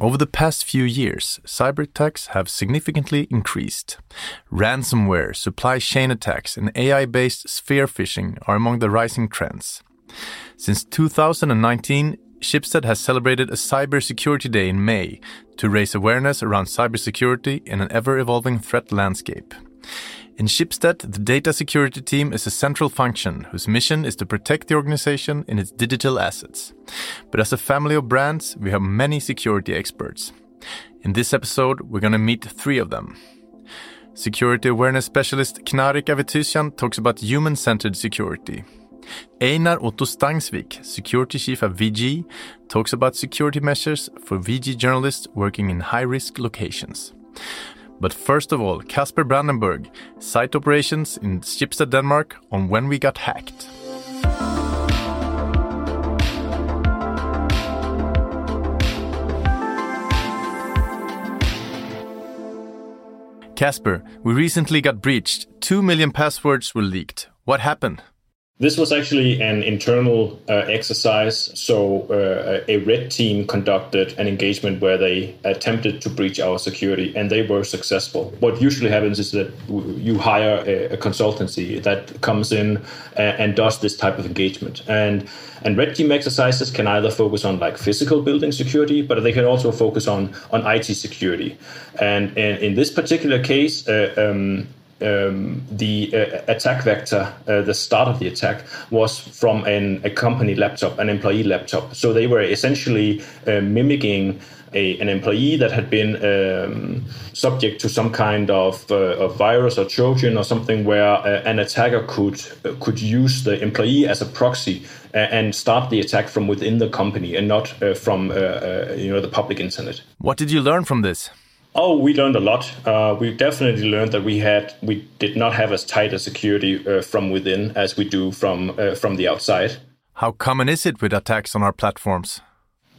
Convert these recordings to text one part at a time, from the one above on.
Over the past few years, cyber attacks have significantly increased. Ransomware, supply chain attacks, and AI based spear phishing are among the rising trends. Since 2019, Schibsted has celebrated a Cybersecurity Day in May to raise awareness around cybersecurity in an ever evolving threat landscape. In Schibsted, the data security team is a central function whose mission is to protect the organization in its digital assets. But as a family of brands, we have many security experts. In this episode, we're going to meet three of them. Security awareness specialist Knarik Avetysyan talks about human centered security. Einar Otto Stangsvik, security chief at VG, talks about security measures for VG journalists working in high risk locations. But first of all, Casper Brandenburg, site operations in Schibsted, Denmark, on when we got hacked. Casper, we recently got breached. Two million passwords were leaked. What happened? This was actually an internal uh, exercise. So, uh, a red team conducted an engagement where they attempted to breach our security and they were successful. What usually happens is that you hire a, a consultancy that comes in and, and, does this type of engagement. And, and red team exercises can either focus on like physical building security, but they can also focus on, on IT security. And, and in this particular case, uh, um, um, the uh, attack vector, uh, the start of the attack, was from an, a company laptop, an employee laptop. So they were essentially uh, mimicking a, an employee that had been um, subject to some kind of, uh, of, virus or Trojan or something where uh, an attacker could uh, could use the employee as a proxy and start the attack from within the company and not from you know the public internet. What did you learn from this? Oh, we learned a lot. Uh, we definitely learned that we had we did not have as tight a security uh, from within as we do from uh, from the outside. How common is it with attacks on our platforms?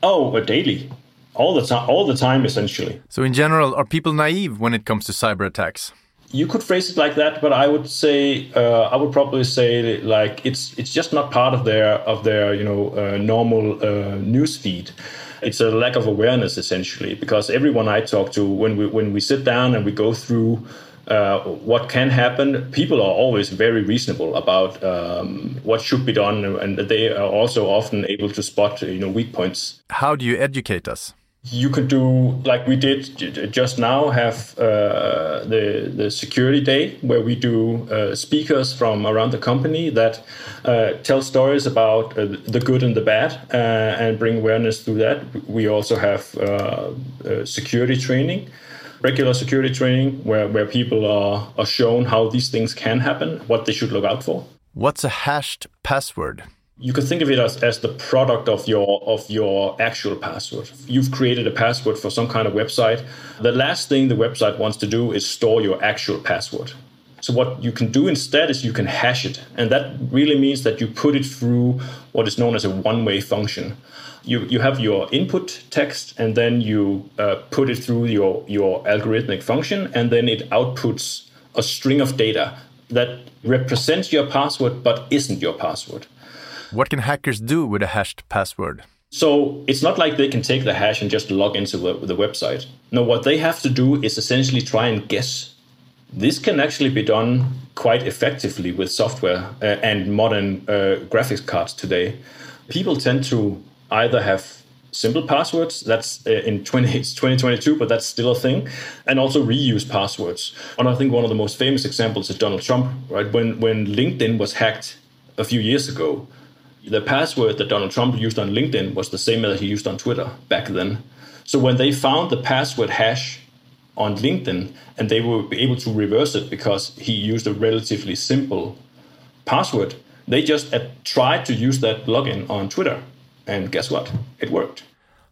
Oh, uh, daily, all the time, all the time, essentially. So, in general, are people naive when it comes to cyber attacks? You could phrase it like that, but I would say uh, I would probably say like it's it's just not part of their of their you know uh, normal news feed it's a lack of awareness essentially because everyone I talk to when we when we sit down and we go through uh, what can happen, people are always very reasonable about um, what should be done, and they are also often able to spot you know weak points. How do you educate us? You could do like we did just now have uh, the the security day where we do uh, speakers from around the company that uh, tell stories about uh, the good and the bad uh, and bring awareness through that. We also have uh, security training regular security training where, where people are, are shown how these things can happen what they should look out for. What's a hashed password you can think of it as, as the product of your of your actual password. You've created a password for some kind of website. The last thing the website wants to do is store your actual password. So what you can do instead is you can hash it, and that really means that you put it through what is known as a one-way function. You you have your input text, and then you uh, put it through your your algorithmic function, and then it outputs a string of data that represents your password but isn't your password. What can hackers do with a hashed password? So it's not like they can take the hash and just log into the, the website. No, what they have to do is essentially try and guess. This can actually be done quite effectively with software uh, and modern uh, graphics cards today. People tend to either have simple passwords that's uh, in 20, 2022 but that's still a thing and also reuse passwords and i think one of the most famous examples is donald trump right when when linkedin was hacked a few years ago the password that Donald Trump used on LinkedIn was the same that he used on Twitter back then. So when they found the password hash on LinkedIn and they were able to reverse it because he used a relatively simple password, they just uh, tried to use that login on Twitter. And guess what? It worked.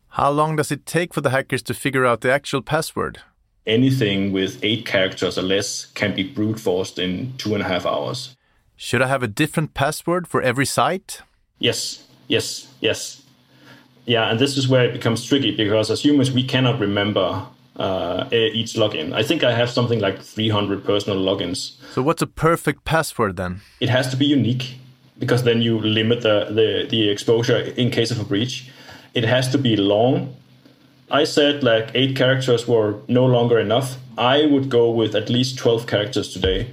How long does it take for the hackers to figure out the actual password? Anything with eight characters or less can be brute forced in two and a half hours. Should I have a different password for every site? Yes, yes, yes. Yeah, and this is where it becomes tricky because as humans, we cannot remember uh, each login. I think I have something like 300 personal logins. So, what's a perfect password then? It has to be unique because then you limit the, the, the exposure in case of a breach. It has to be long I said like eight characters were no longer enough. I would go with at least 12 characters today.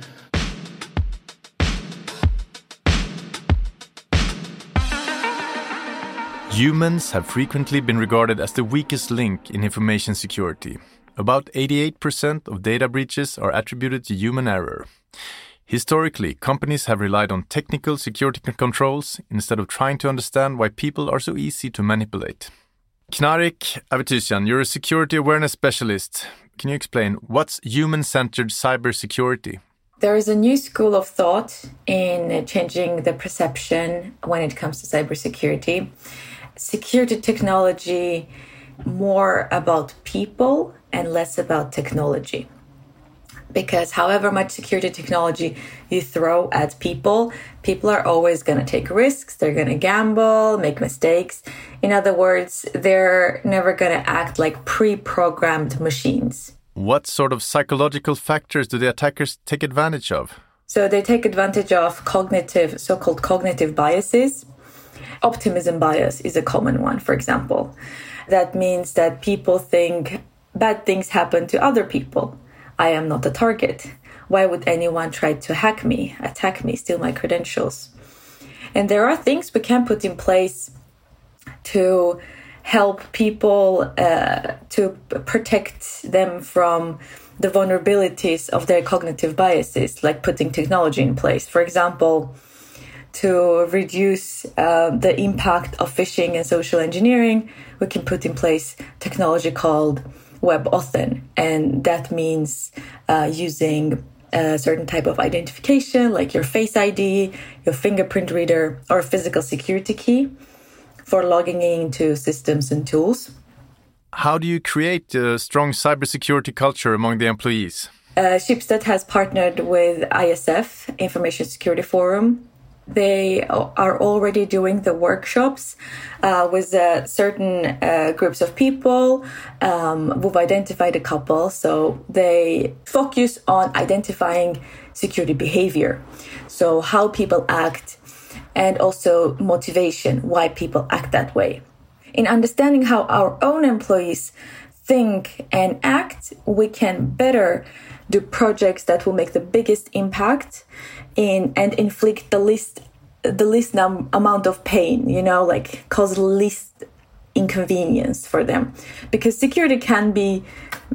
Humans have frequently been regarded as the weakest link in information security. About 88% of data breaches are attributed to human error. Historically, companies have relied on technical security controls instead of trying to understand why people are so easy to manipulate. Knarik Avetisian, you're a security awareness specialist. Can you explain what's human centered cybersecurity? There is a new school of thought in changing the perception when it comes to cybersecurity security technology more about people and less about technology. Because however much security technology you throw at people, people are always going to take risks, they're going to gamble, make mistakes. In other words, they're never going to act like pre programmed machines. What sort of psychological factors do the attackers take advantage of? So they take advantage of cognitive, so called cognitive biases optimism bias is a common one, for example. That means that people think bad things happen to other people. I am not a target. Why would anyone try to hack me, attack me, steal my credentials? And there are things we can put in place to help people uh, to protect them from the vulnerabilities of their cognitive biases, like putting technology in place. For example, to reduce uh, the impact of phishing and social engineering, we can put in place technology called WebAuthn, and that means uh, using a certain type of identification, like your Face ID, your fingerprint reader, or physical security key, for logging into systems and tools. How do you create a strong cybersecurity culture among the employees? Uh, Schibsted has partnered with ISF, Information Security Forum, they are already doing the workshops uh, with uh, certain uh, groups of people. Um, we've identified a couple, so they focus on identifying security behavior. So, how people act, and also motivation, why people act that way. In understanding how our own employees think and act, we can better do projects that will make the biggest impact in and inflict the least the least num- amount of pain you know like cause least inconvenience for them. Because security can be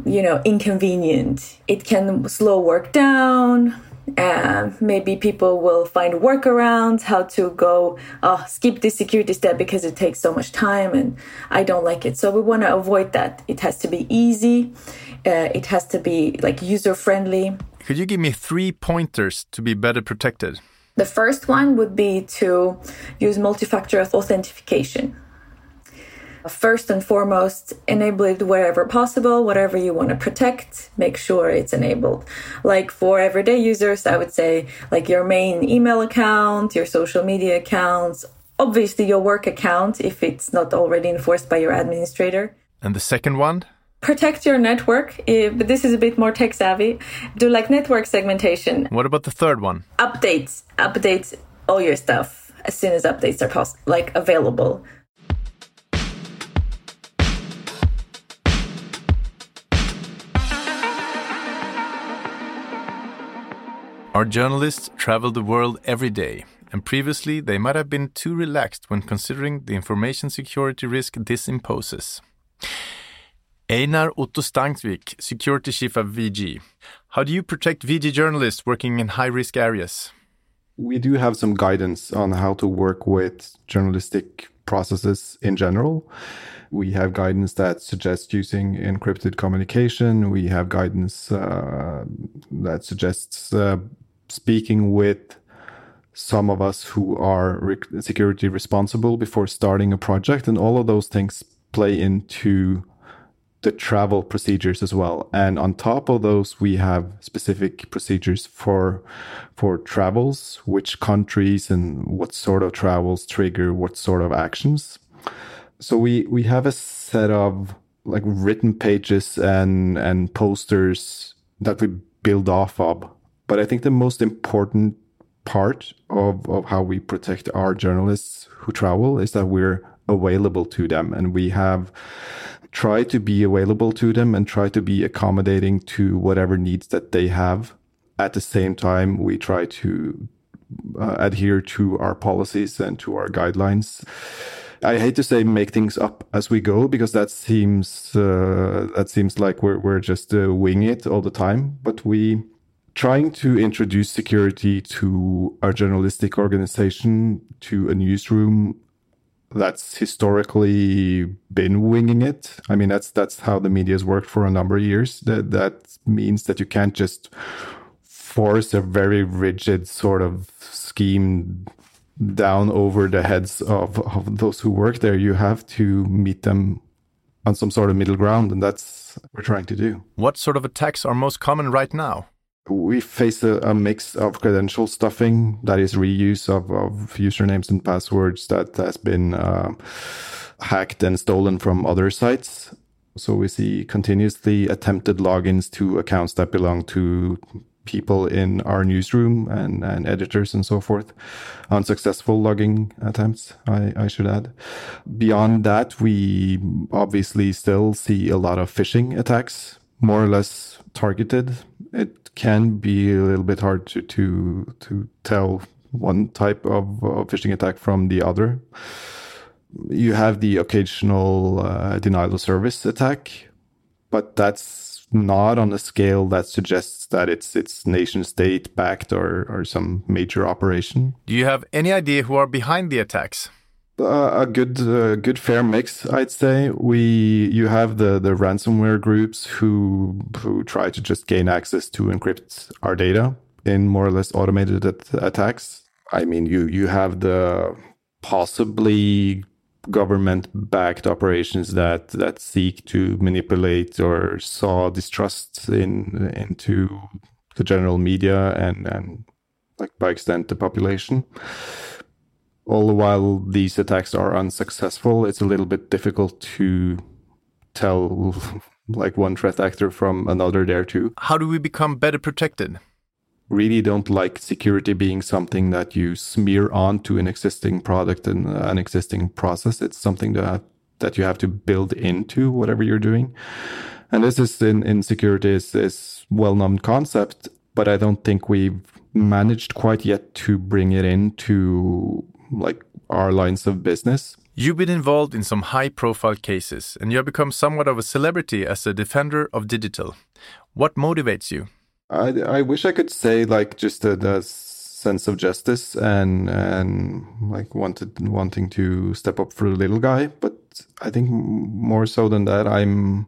you know inconvenient. It can slow work down and maybe people will find workarounds how to go oh, skip this security step because it takes so much time and i don't like it. So we want to avoid that. It has to be easy uh, it has to be like user friendly could you give me three pointers to be better protected the first one would be to use multi-factor authentication. First and foremost, enable it wherever possible, whatever you want to protect, make sure it's enabled. Like for everyday users, I would say like your main email account, your social media accounts, obviously your work account if it's not already enforced by your administrator. And the second one? Protect your network, eh, but this is a bit more tech savvy. Do like network segmentation. What about the third one? Updates, updates all your stuff as soon as updates are post- like available. Our journalists travel the world every day, and previously they might have been too relaxed when considering the information security risk this imposes. Einar Otto Stangsvik, Security Chief of VG. How do you protect VG journalists working in high risk areas? We do have some guidance on how to work with journalistic processes in general. We have guidance that suggests using encrypted communication. We have guidance uh, that suggests uh, speaking with some of us who are re- security responsible before starting a project. And all of those things play into the travel procedures as well. And on top of those, we have specific procedures for for travels, which countries and what sort of travels trigger what sort of actions. So we we have a set of like written pages and and posters that we build off of. But I think the most important part of, of how we protect our journalists who travel is that we're available to them and we have try to be available to them and try to be accommodating to whatever needs that they have. At the same time, we try to uh, adhere to our policies and to our guidelines. I hate to say make things up as we go because that seems uh, that seems like we're we're just uh, wing it all the time. But we trying to introduce security to our journalistic organization to a newsroom that's historically been winging it. I mean, that's that's how the media has worked for a number of years. That that means that you can't just force a very rigid sort of scheme down over the heads of, of those who work there. You have to meet them on some sort of middle ground, and that's what we're trying to do. What sort of attacks are most common right now? We face a, a, mix of credential stuffing, that is reuse of, of usernames and passwords that has been uh, hacked and stolen from other sites. So we see continuously attempted logins to accounts that belong to people in our newsroom and, and editors and so forth. Unsuccessful logging attempts, I, I should add. Beyond that, we obviously still see a lot of phishing attacks, more or less targeted. It can be a little bit hard to to, to tell one type of, phishing attack from the other. You have the occasional uh, denial of service attack, but that's not on a scale that suggests that it's it's nation state backed or or some major operation. Do you have any idea who are behind the attacks? A good uh, good fair mix i'd say. We you have the the ransomware groups who who try to just gain access to encrypt our data in more or less automated attacks. I mean you you have the possibly government backed operations that that seek to manipulate or sow distrust in into the general media and and like by extent the population all the while these attacks are unsuccessful, it's a little bit difficult to tell like one threat actor from another there too. How do we become better protected? Really don't like security being something that you smear onto an existing product and uh, an existing process. It's something that that you have to build into whatever you're doing. And this is in, in security is, is well-known concept, but I don't think we've managed quite yet to bring it into like our lines of business. You've been involved in some high profile cases and you have become somewhat of a celebrity as a defender of digital. What motivates you? I, I wish I could say like just a, a sense of justice and and like wanted wanting to step up for the little guy, but I think more so than that, I'm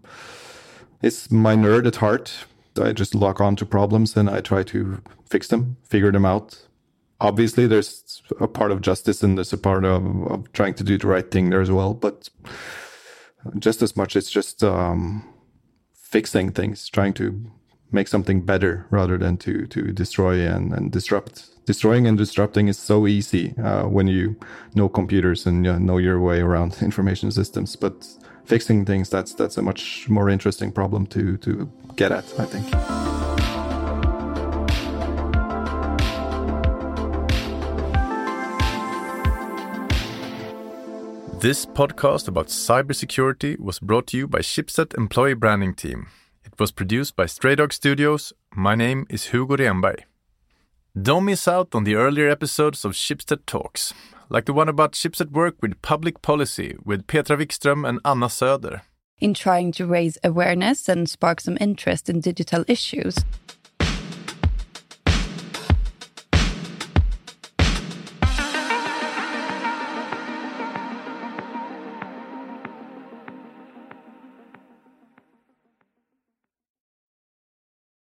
it's my nerd at heart. I just lock on to problems and I try to fix them, figure them out, obviously there's a part of justice and there's a part of, of trying to do the right thing there as well but just as much it's just um, fixing things trying to make something better rather than to to destroy and, and disrupt. Destroying and disrupting is so easy uh, when you know computers and you know your way around information systems but fixing things that's that's a much more interesting problem to to get at i think This podcast about cybersecurity was brought to you by Schibsted Employee Branding Team. It was produced by Stray Dog Studios. My name is Hugo Renberg. Don't miss out on the earlier episodes of Schibsted Talks, like the one about Schibsted work with public policy with Petra Wikström and Anna Söder. In trying to raise awareness and spark some interest in digital issues.